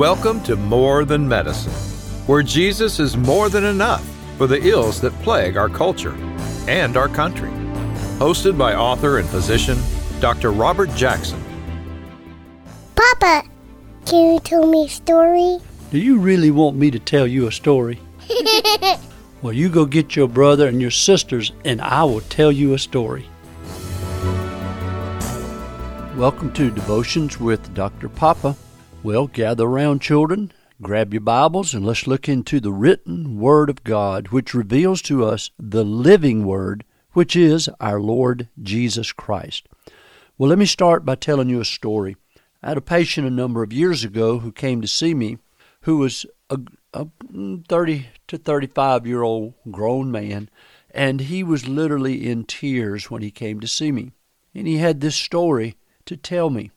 Welcome to More Than Medicine, where Jesus is more than enough for the ills that plague our culture and our country. Hosted by author and physician Dr. Robert Jackson. Papa, can you tell me a story? Do you really want me to tell you a story? well, you go get your brother and your sisters, and I will tell you a story. Welcome to Devotions with Dr. Papa. Well, gather around, children, grab your Bibles, and let's look into the written Word of God, which reveals to us the living Word, which is our Lord Jesus Christ. Well, let me start by telling you a story. I had a patient a number of years ago who came to see me who was a, a 30 to 35 year old grown man, and he was literally in tears when he came to see me. And he had this story to tell me.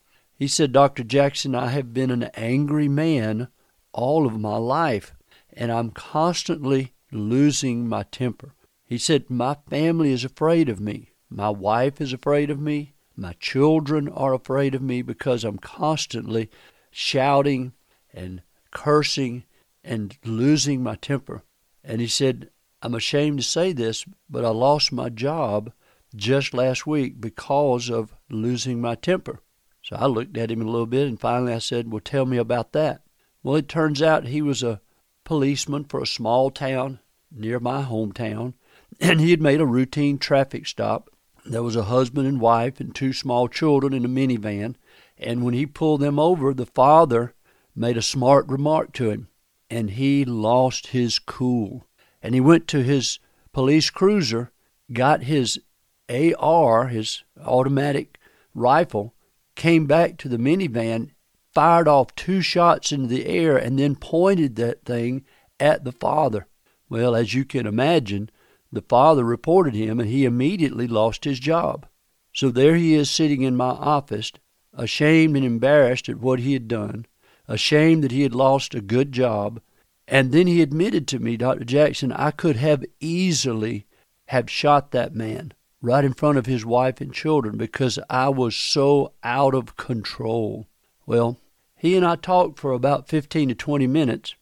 He said, Dr. Jackson, I have been an angry man all of my life, and I'm constantly losing my temper. He said, My family is afraid of me. My wife is afraid of me. My children are afraid of me because I'm constantly shouting and cursing and losing my temper. And he said, I'm ashamed to say this, but I lost my job just last week because of losing my temper. So I looked at him a little bit and finally I said, Well, tell me about that. Well, it turns out he was a policeman for a small town near my hometown, and he had made a routine traffic stop. There was a husband and wife and two small children in a minivan, and when he pulled them over, the father made a smart remark to him, and he lost his cool. And he went to his police cruiser, got his AR, his automatic rifle, came back to the minivan, fired off two shots into the air, and then pointed that thing at the father. Well, as you can imagine, the father reported him, and he immediately lost his job. So there he is sitting in my office, ashamed and embarrassed at what he had done, ashamed that he had lost a good job. And then he admitted to me, Dr. Jackson, I could have easily have shot that man right in front of his wife and children because I was so out of control. Well, he and I talked for about 15 to 20 minutes.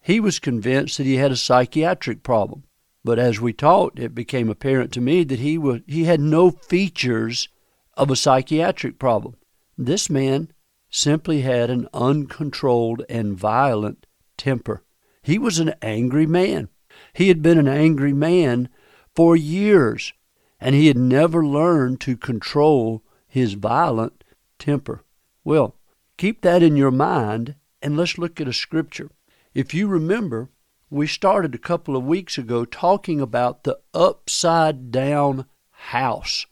He was convinced that he had a psychiatric problem. But as we talked, it became apparent to me that he was he had no features of a psychiatric problem. This man simply had an uncontrolled and violent temper. He was an angry man. He had been an angry man for years and he had never learned to control his violent temper. Well, keep that in your mind, and let's look at a scripture. If you remember, we started a couple of weeks ago talking about the upside down house,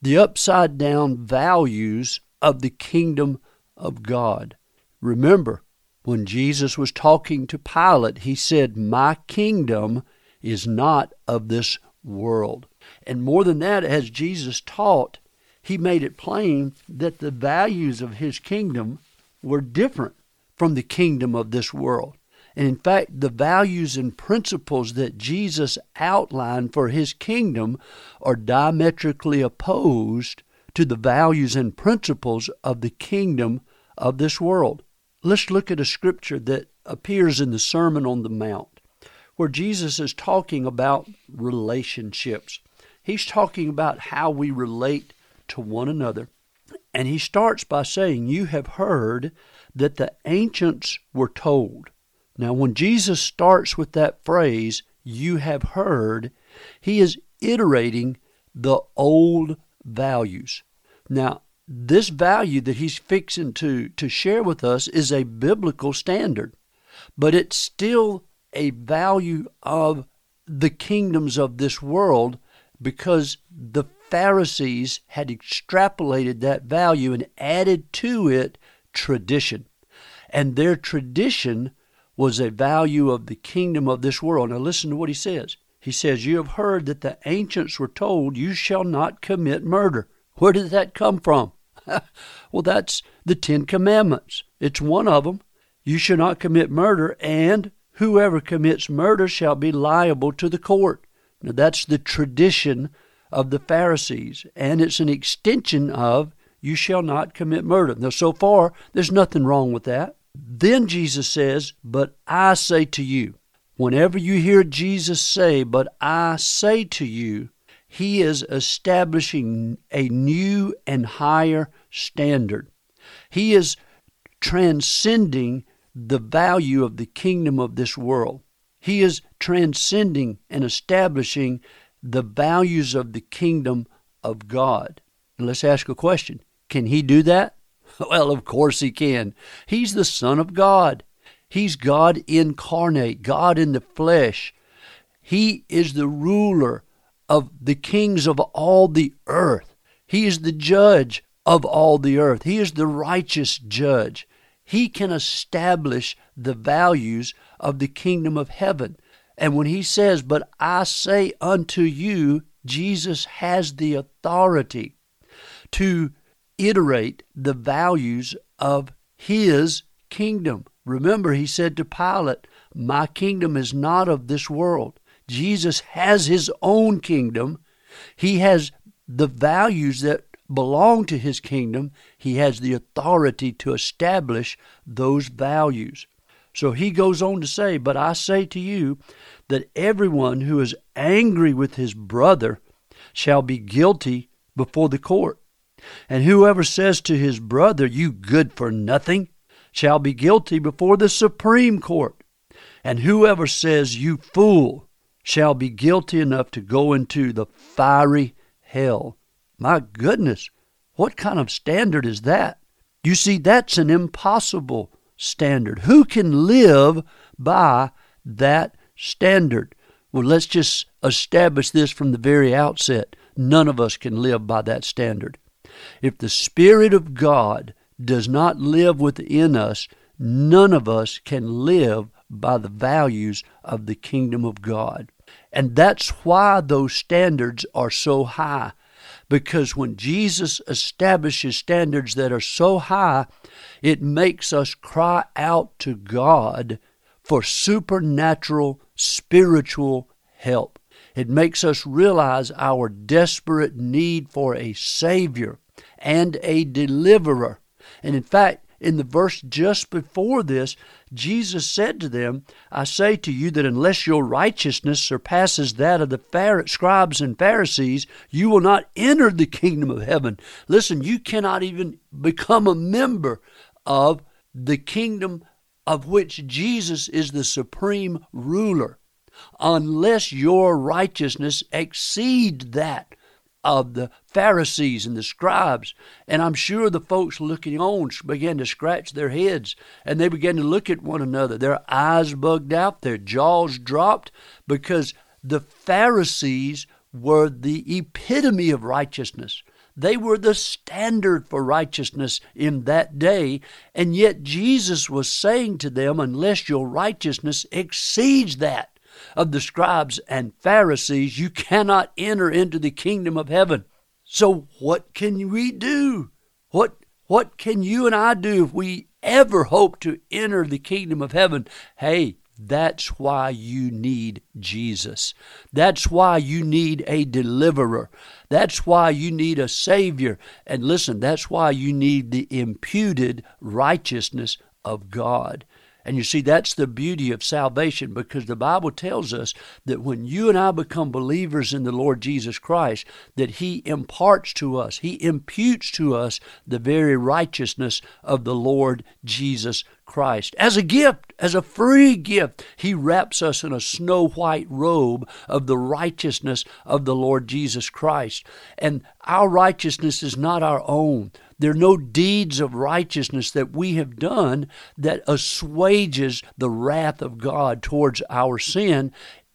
the upside down values of the kingdom of God. Remember, when Jesus was talking to Pilate, he said, My kingdom is not of this world. And more than that, as Jesus taught, he made it plain that the values of his kingdom were different from the kingdom of this world. And in fact, the values and principles that Jesus outlined for his kingdom are diametrically opposed to the values and principles of the kingdom of this world. Let's look at a scripture that appears in the Sermon on the Mount, where Jesus is talking about relationships. He's talking about how we relate to one another. And he starts by saying, You have heard that the ancients were told. Now, when Jesus starts with that phrase, you have heard, he is iterating the old values. Now, this value that he's fixing to, to share with us is a biblical standard, but it's still a value of the kingdoms of this world because the Pharisees had extrapolated that value and added to it tradition. And their tradition was a value of the kingdom of this world. Now, listen to what he says. He says, You have heard that the ancients were told, You shall not commit murder. Where did that come from? well, that's the Ten Commandments. It's one of them. You shall not commit murder, and whoever commits murder shall be liable to the court. Now, that's the tradition of the Pharisees, and it's an extension of you shall not commit murder. Now, so far, there's nothing wrong with that. Then Jesus says, But I say to you. Whenever you hear Jesus say, But I say to you, he is establishing a new and higher standard. He is transcending the value of the kingdom of this world. He is transcending and establishing the values of the kingdom of God. And let's ask a question Can he do that? Well, of course he can. He's the Son of God. He's God incarnate, God in the flesh. He is the ruler of the kings of all the earth. He is the judge of all the earth. He is the righteous judge. He can establish the values of the kingdom of heaven. And when he says, But I say unto you, Jesus has the authority to iterate the values of his kingdom. Remember, he said to Pilate, My kingdom is not of this world. Jesus has his own kingdom. He has the values that belong to his kingdom. He has the authority to establish those values. So he goes on to say, But I say to you that everyone who is angry with his brother shall be guilty before the court. And whoever says to his brother, You good for nothing, shall be guilty before the Supreme Court. And whoever says, You fool, shall be guilty enough to go into the fiery hell. My goodness, what kind of standard is that? You see, that's an impossible standard. Who can live by that standard? Well, let's just establish this from the very outset. None of us can live by that standard. If the Spirit of God does not live within us, none of us can live by the values of the kingdom of God. And that's why those standards are so high. Because when Jesus establishes standards that are so high, it makes us cry out to God for supernatural spiritual help. It makes us realize our desperate need for a Savior and a deliverer. And in fact, in the verse just before this, Jesus said to them, I say to you that unless your righteousness surpasses that of the scribes and Pharisees, you will not enter the kingdom of heaven. Listen, you cannot even become a member of the kingdom of which Jesus is the supreme ruler unless your righteousness exceeds that of the Pharisees and the scribes. And I'm sure the folks looking on began to scratch their heads and they began to look at one another. Their eyes bugged out, their jaws dropped because the Pharisees were the epitome of righteousness. They were the standard for righteousness in that day, and yet Jesus was saying to them, Unless your righteousness exceeds that of the scribes and Pharisees, you cannot enter into the kingdom of heaven. So, what can we do? What, what can you and I do if we ever hope to enter the kingdom of heaven? Hey, that's why you need Jesus. That's why you need a deliverer. That's why you need a Savior. And listen, that's why you need the imputed righteousness of God. And you see, that's the beauty of salvation because the Bible tells us that when you and I become believers in the Lord Jesus Christ, that He imparts to us, He imputes to us the very righteousness of the Lord Jesus Christ. As a gift, as a free gift, He wraps us in a snow white robe of the righteousness of the Lord Jesus Christ. And our righteousness is not our own. There are no deeds of righteousness that we have done that assuages the wrath of God towards our sin.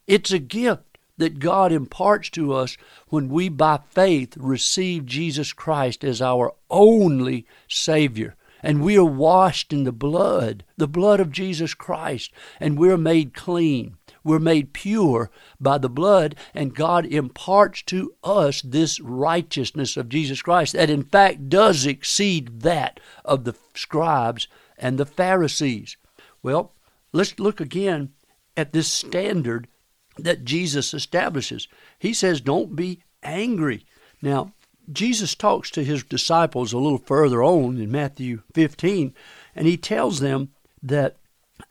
It's a gift that God imparts to us when we, by faith, receive Jesus Christ as our only Savior. And we are washed in the blood, the blood of Jesus Christ, and we're made clean. We're made pure by the blood, and God imparts to us this righteousness of Jesus Christ that, in fact, does exceed that of the scribes and the Pharisees. Well, let's look again at this standard that Jesus establishes. He says, Don't be angry. Now, Jesus talks to his disciples a little further on in Matthew 15, and he tells them that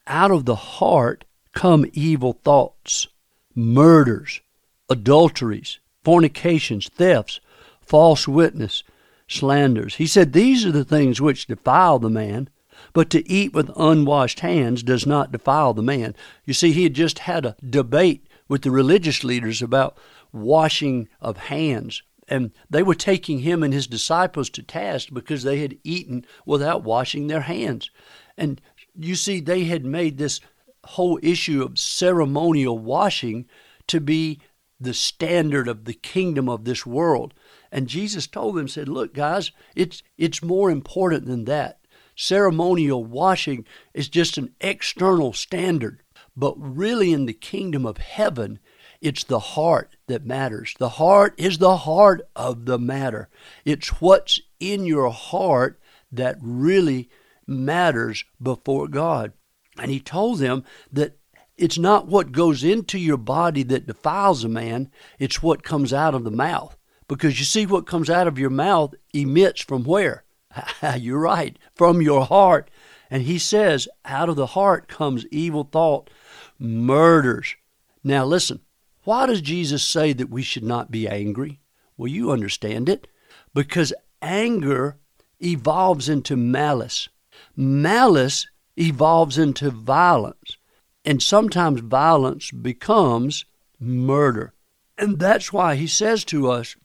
out of the heart come evil thoughts, murders, adulteries, fornications, thefts, false witness, slanders. He said, These are the things which defile the man, but to eat with unwashed hands does not defile the man. You see, he had just had a debate with the religious leaders about washing of hands. And they were taking him and his disciples to task because they had eaten without washing their hands. And you see, they had made this whole issue of ceremonial washing to be the standard of the kingdom of this world. And Jesus told them, said, Look, guys, it's it's more important than that. Ceremonial washing is just an external standard. But really in the kingdom of heaven, it's the heart that matters. The heart is the heart of the matter. It's what's in your heart that really matters before God. And he told them that it's not what goes into your body that defiles a man, it's what comes out of the mouth. Because you see, what comes out of your mouth emits from where? You're right, from your heart. And he says, out of the heart comes evil thought, murders. Now listen, why does Jesus say that we should not be angry? Well, you understand it. Because anger evolves into malice. Malice evolves into violence. And sometimes violence becomes murder. And that's why he says to us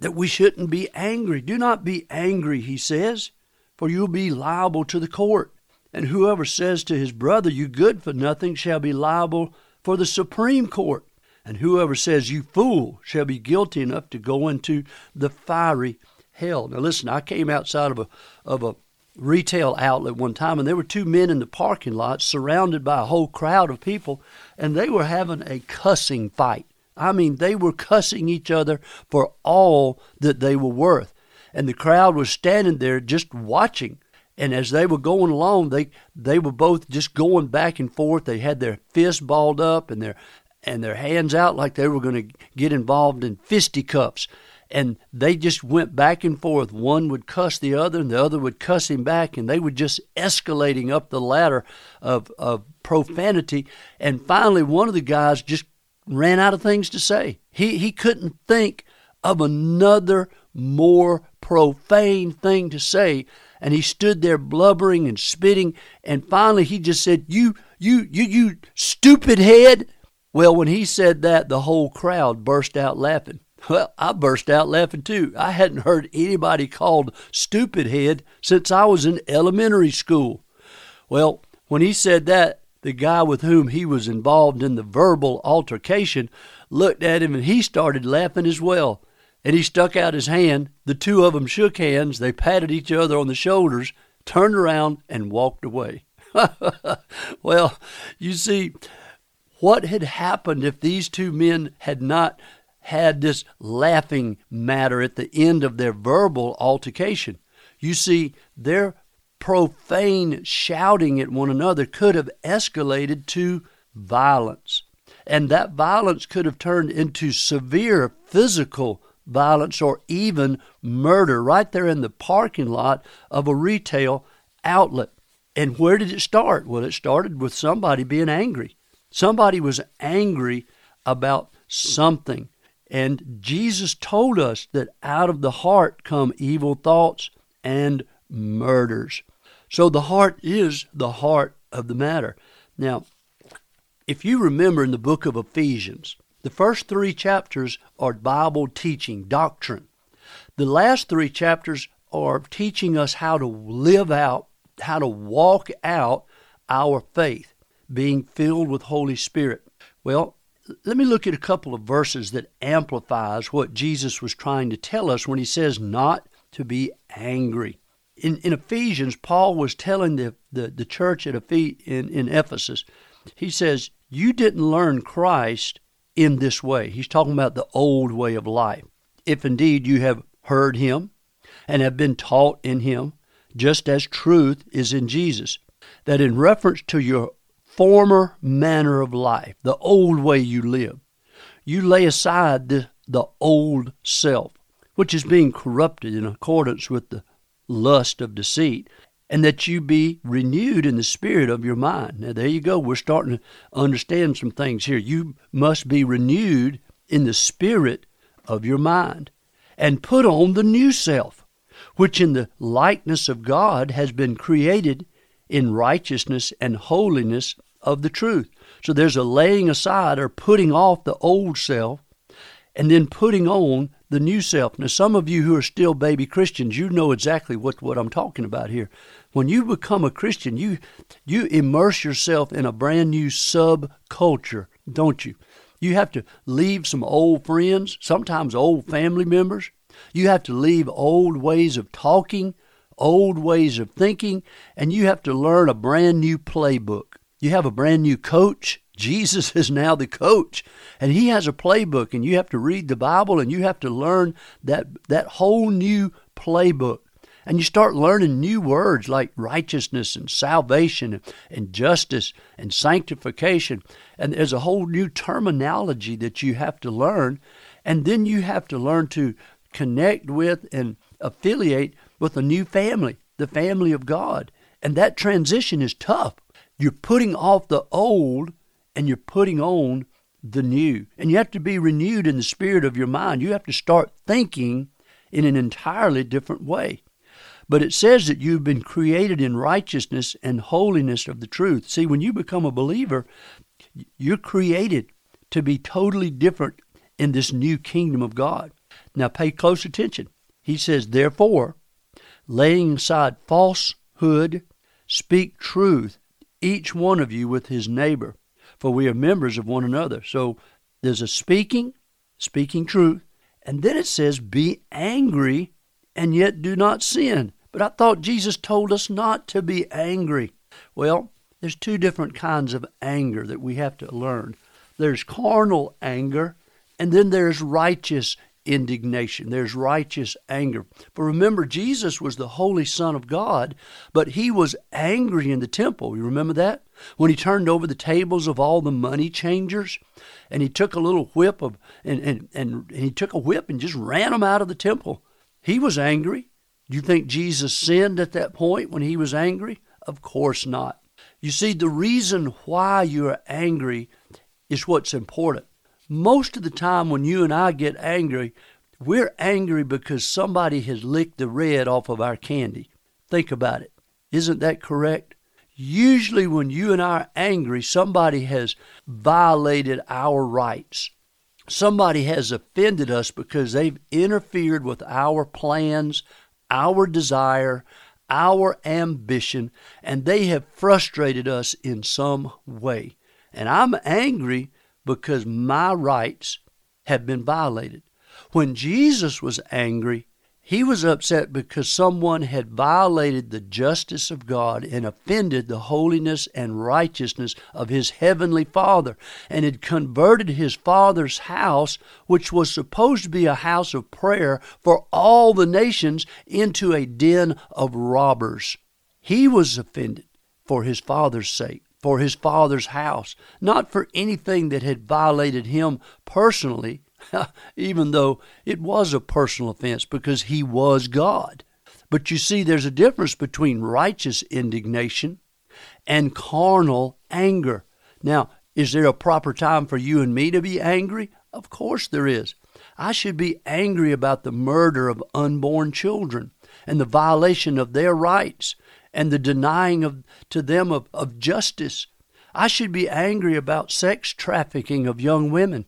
that we shouldn't be angry. Do not be angry, he says, for you'll be liable to the court. And whoever says to his brother, You good for nothing, shall be liable for the Supreme Court. And whoever says, You fool, shall be guilty enough to go into the fiery hell. Now, listen, I came outside of a, of a retail outlet one time, and there were two men in the parking lot surrounded by a whole crowd of people, and they were having a cussing fight. I mean, they were cussing each other for all that they were worth. And the crowd was standing there just watching. And as they were going along, they they were both just going back and forth. They had their fists balled up and their and their hands out like they were going to get involved in fisticuffs. And they just went back and forth. One would cuss the other, and the other would cuss him back, and they were just escalating up the ladder of, of profanity. And finally, one of the guys just ran out of things to say. He, he couldn't think of another more profane thing to say. And he stood there blubbering and spitting. And finally, he just said, You, you, you, you stupid head. Well, when he said that, the whole crowd burst out laughing. Well, I burst out laughing too. I hadn't heard anybody called stupid head since I was in elementary school. Well, when he said that, the guy with whom he was involved in the verbal altercation looked at him and he started laughing as well. And he stuck out his hand. The two of them shook hands. They patted each other on the shoulders, turned around, and walked away. well, you see, what had happened if these two men had not had this laughing matter at the end of their verbal altercation? You see, their profane shouting at one another could have escalated to violence. And that violence could have turned into severe physical violence or even murder right there in the parking lot of a retail outlet. And where did it start? Well, it started with somebody being angry. Somebody was angry about something. And Jesus told us that out of the heart come evil thoughts and murders. So the heart is the heart of the matter. Now, if you remember in the book of Ephesians, the first three chapters are Bible teaching, doctrine. The last three chapters are teaching us how to live out, how to walk out our faith, being filled with Holy Spirit. Well, let me look at a couple of verses that amplifies what Jesus was trying to tell us when he says not to be angry in, in Ephesians, Paul was telling the, the, the church at Ephes- in, in Ephesus, he says, You didn't learn Christ in this way. He's talking about the old way of life. If indeed you have heard him and have been taught in him, just as truth is in Jesus, that in reference to your former manner of life, the old way you live, you lay aside the, the old self, which is being corrupted in accordance with the lust of deceit, and that you be renewed in the spirit of your mind. Now, there you go. We're starting to understand some things here. You must be renewed in the spirit of your mind and put on the new self, which in the likeness of God has been created in righteousness and holiness of the truth. So there's a laying aside or putting off the old self and then putting on the new self. Now, some of you who are still baby Christians, you know exactly what, what I'm talking about here. When you become a Christian, you you immerse yourself in a brand new subculture, don't you? You have to leave some old friends, sometimes old family members. You have to leave old ways of talking, old ways of thinking, and you have to learn a brand new playbook. You have a brand new coach. Jesus is now the coach, and he has a playbook, and you have to read the Bible and you have to learn that, that whole new playbook and you start learning new words like righteousness and salvation and justice and sanctification. And there's a whole new terminology that you have to learn. And then you have to learn to connect with and affiliate with a new family, the family of God. And that transition is tough. You're putting off the old and you're putting on the new. And you have to be renewed in the spirit of your mind. You have to start thinking in an entirely different way. But it says that you've been created in righteousness and holiness of the truth. See, when you become a believer, you're created to be totally different in this new kingdom of God. Now, pay close attention. He says, Therefore, laying aside falsehood, speak truth, each one of you with his neighbor, for we are members of one another. So there's a speaking, speaking truth, and then it says, Be angry and yet do not sin. But I thought Jesus told us not to be angry. Well, there's two different kinds of anger that we have to learn there's carnal anger, and then there's righteous indignation. There's righteous anger. But remember, Jesus was the Holy Son of God, but he was angry in the temple. You remember that? When he turned over the tables of all the money changers, and he took a little whip of and, and, and, he took a whip and just ran them out of the temple. He was angry. Do you think Jesus sinned at that point when he was angry? Of course not. You see, the reason why you're angry is what's important. Most of the time, when you and I get angry, we're angry because somebody has licked the red off of our candy. Think about it. Isn't that correct? Usually, when you and I are angry, somebody has violated our rights. Somebody has offended us because they've interfered with our plans, our desire, our ambition, and they have frustrated us in some way. And I'm angry because my rights have been violated. When Jesus was angry, he was upset because someone had violated the justice of God and offended the holiness and righteousness of his heavenly Father and had converted his Father's house, which was supposed to be a house of prayer for all the nations, into a den of robbers. He was offended for his Father's sake for his father's house, not for anything that had violated him personally, even though it was a personal offense because he was God. But you see, there's a difference between righteous indignation and carnal anger. Now, is there a proper time for you and me to be angry? Of course there is. I should be angry about the murder of unborn children and the violation of their rights and the denying of, to them of, of justice. I should be angry about sex trafficking of young women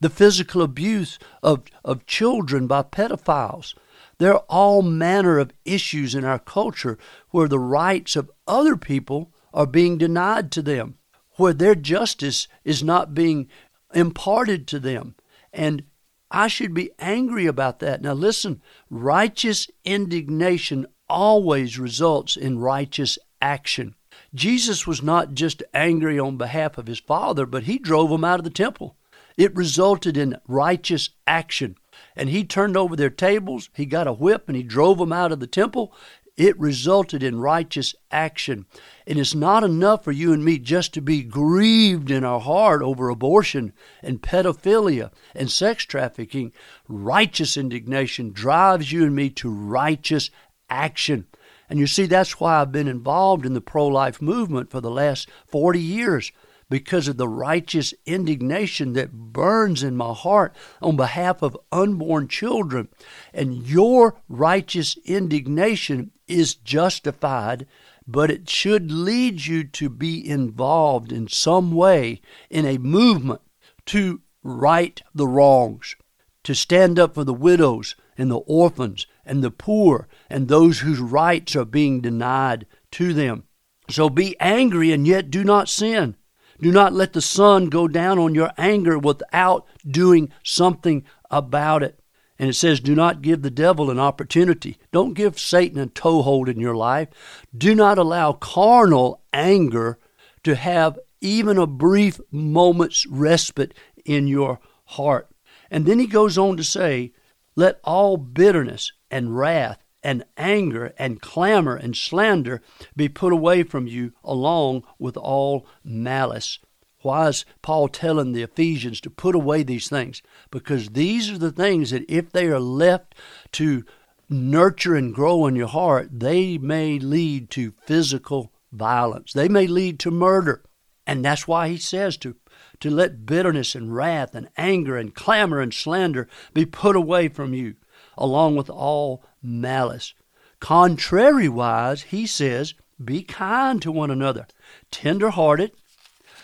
the physical abuse of, of children by pedophiles. There are all manner of issues in our culture where the rights of other people are being denied to them, where their justice is not being imparted to them. And I should be angry about that. Now, listen, righteous indignation always results in righteous action. Jesus was not just angry on behalf of his Father, but he drove them out of the temple. It resulted in righteous action. And he turned over their tables, he got a whip, and he drove them out of the temple. It resulted in righteous action. And it's not enough for you and me just to be grieved in our heart over abortion and pedophilia and sex trafficking. Righteous indignation drives you and me to righteous action. And you see, that's why I've been involved in the pro life movement for the last 40 years because of the righteous indignation that burns in my heart on behalf of unborn children. And your righteous indignation is justified, but it should lead you to be involved in some way in a movement to right the wrongs, to stand up for the widows and the orphans and the poor and those whose rights are being denied to them. So be angry and yet do not sin. Do not let the sun go down on your anger without doing something about it. And it says, do not give the devil an opportunity. Don't give Satan a toehold in your life. Do not allow carnal anger to have even a brief moment's respite in your heart. And then he goes on to say, let all bitterness and wrath and anger and clamor and slander be put away from you along with all malice. Why is Paul telling the Ephesians to put away these things? Because these are the things that, if they are left to nurture and grow in your heart, they may lead to physical violence. They may lead to murder. And that's why he says to, to let bitterness and wrath and anger and clamor and slander be put away from you, along with all malice. Contrariwise, he says, be kind to one another, tender hearted,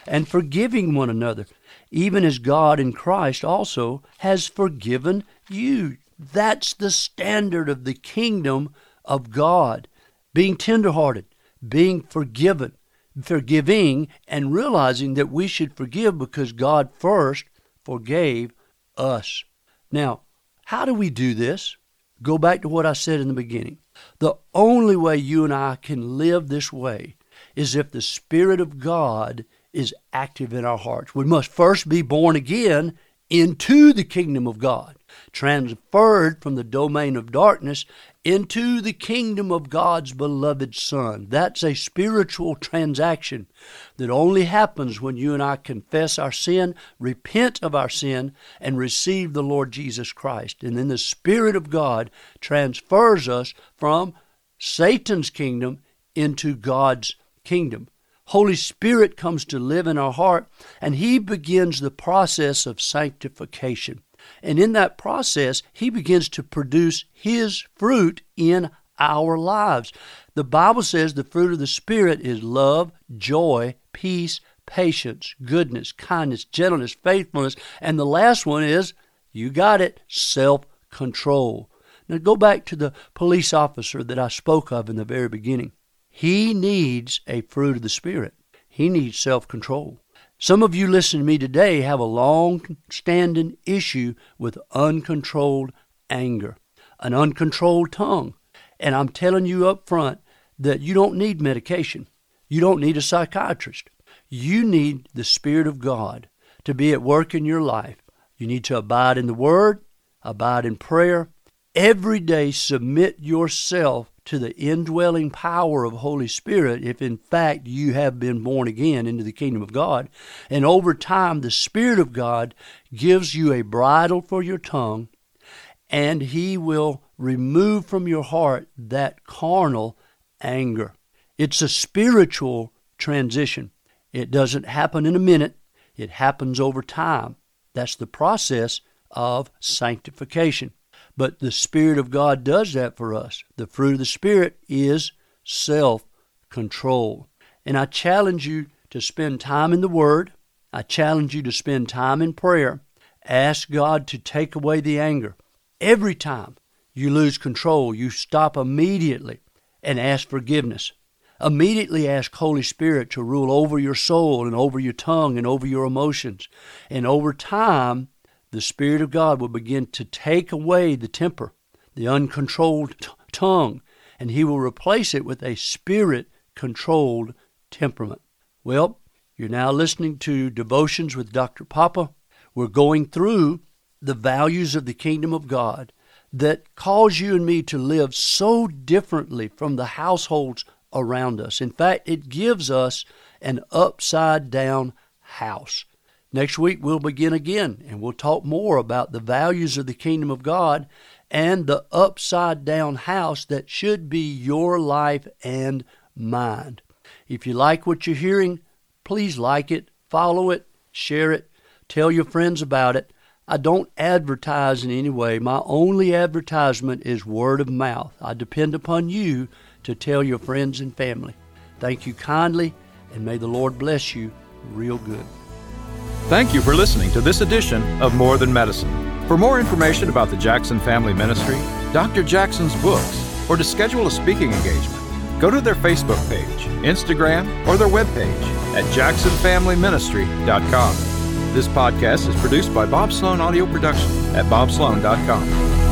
and forgiving one another, even as God in Christ also has forgiven you. That's the standard of the kingdom of God. Being tenderhearted, being forgiven, forgiving and realizing that we should forgive because God first forgave us. Now, how do we do this? Go back to what I said in the beginning. The only way you and I can live this way is if the Spirit of God is active in our hearts. We must first be born again into the kingdom of God, transferred from the domain of darkness into the kingdom of God's beloved Son. That's a spiritual transaction that only happens when you and I confess our sin, repent of our sin, and receive the Lord Jesus Christ. And then the Spirit of God transfers us from Satan's kingdom into God's kingdom. Holy Spirit comes to live in our heart, and He begins the process of sanctification. And in that process, He begins to produce His fruit in our lives. The Bible says the fruit of the Spirit is love, joy, peace, patience, goodness, kindness, gentleness, faithfulness, and the last one is, you got it, self control. Now go back to the police officer that I spoke of in the very beginning. He needs a fruit of the Spirit. He needs self control. Some of you listening to me today have a long standing issue with uncontrolled anger, an uncontrolled tongue. And I'm telling you up front that you don't need medication. You don't need a psychiatrist. You need the Spirit of God to be at work in your life. You need to abide in the Word, abide in prayer. Every day, submit yourself to the indwelling power of Holy Spirit if in fact you have been born again into the kingdom of God. And over time, the Spirit of God gives you a bridle for your tongue, and He will remove from your heart that carnal anger. It's a spiritual transition. It doesn't happen in a minute, it happens over time. That's the process of sanctification. But the Spirit of God does that for us. The fruit of the Spirit is self control. And I challenge you to spend time in the Word. I challenge you to spend time in prayer. Ask God to take away the anger. Every time you lose control, you stop immediately and ask forgiveness. Immediately ask Holy Spirit to rule over your soul and over your tongue and over your emotions. And over time, the Spirit of God will begin to take away the temper, the uncontrolled t- tongue, and He will replace it with a spirit controlled temperament. Well, you're now listening to Devotions with Dr. Papa. We're going through the values of the kingdom of God that cause you and me to live so differently from the households around us. In fact, it gives us an upside down house. Next week, we'll begin again and we'll talk more about the values of the kingdom of God and the upside down house that should be your life and mind. If you like what you're hearing, please like it, follow it, share it, tell your friends about it. I don't advertise in any way. My only advertisement is word of mouth. I depend upon you to tell your friends and family. Thank you kindly, and may the Lord bless you real good. Thank you for listening to this edition of More Than Medicine. For more information about the Jackson Family Ministry, Dr. Jackson's books, or to schedule a speaking engagement, go to their Facebook page, Instagram, or their webpage at jacksonfamilyministry.com. This podcast is produced by Bob Slone Audio Production at bobslone.com.